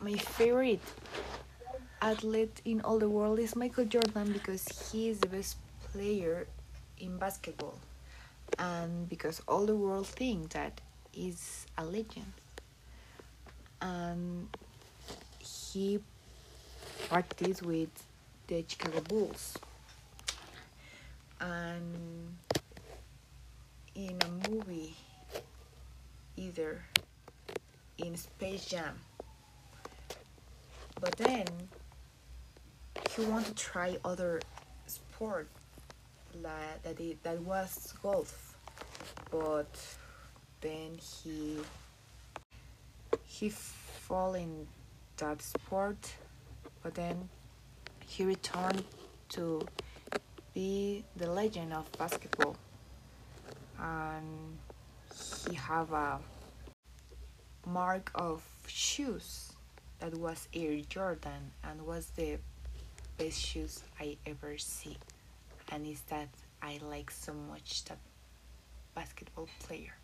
my favorite athlete in all the world is Michael Jordan because he is the best player in basketball and because all the world think that he's a legend. And he practiced with the Chicago Bulls. And in a movie either in Space Jam then he wanted to try other sport like that it, that was golf. But then he he fall in that sport but then he returned to be the legend of basketball. And he have a mark of shoes that was Air Jordan and was the best shoes I ever see. And is that I like so much that basketball player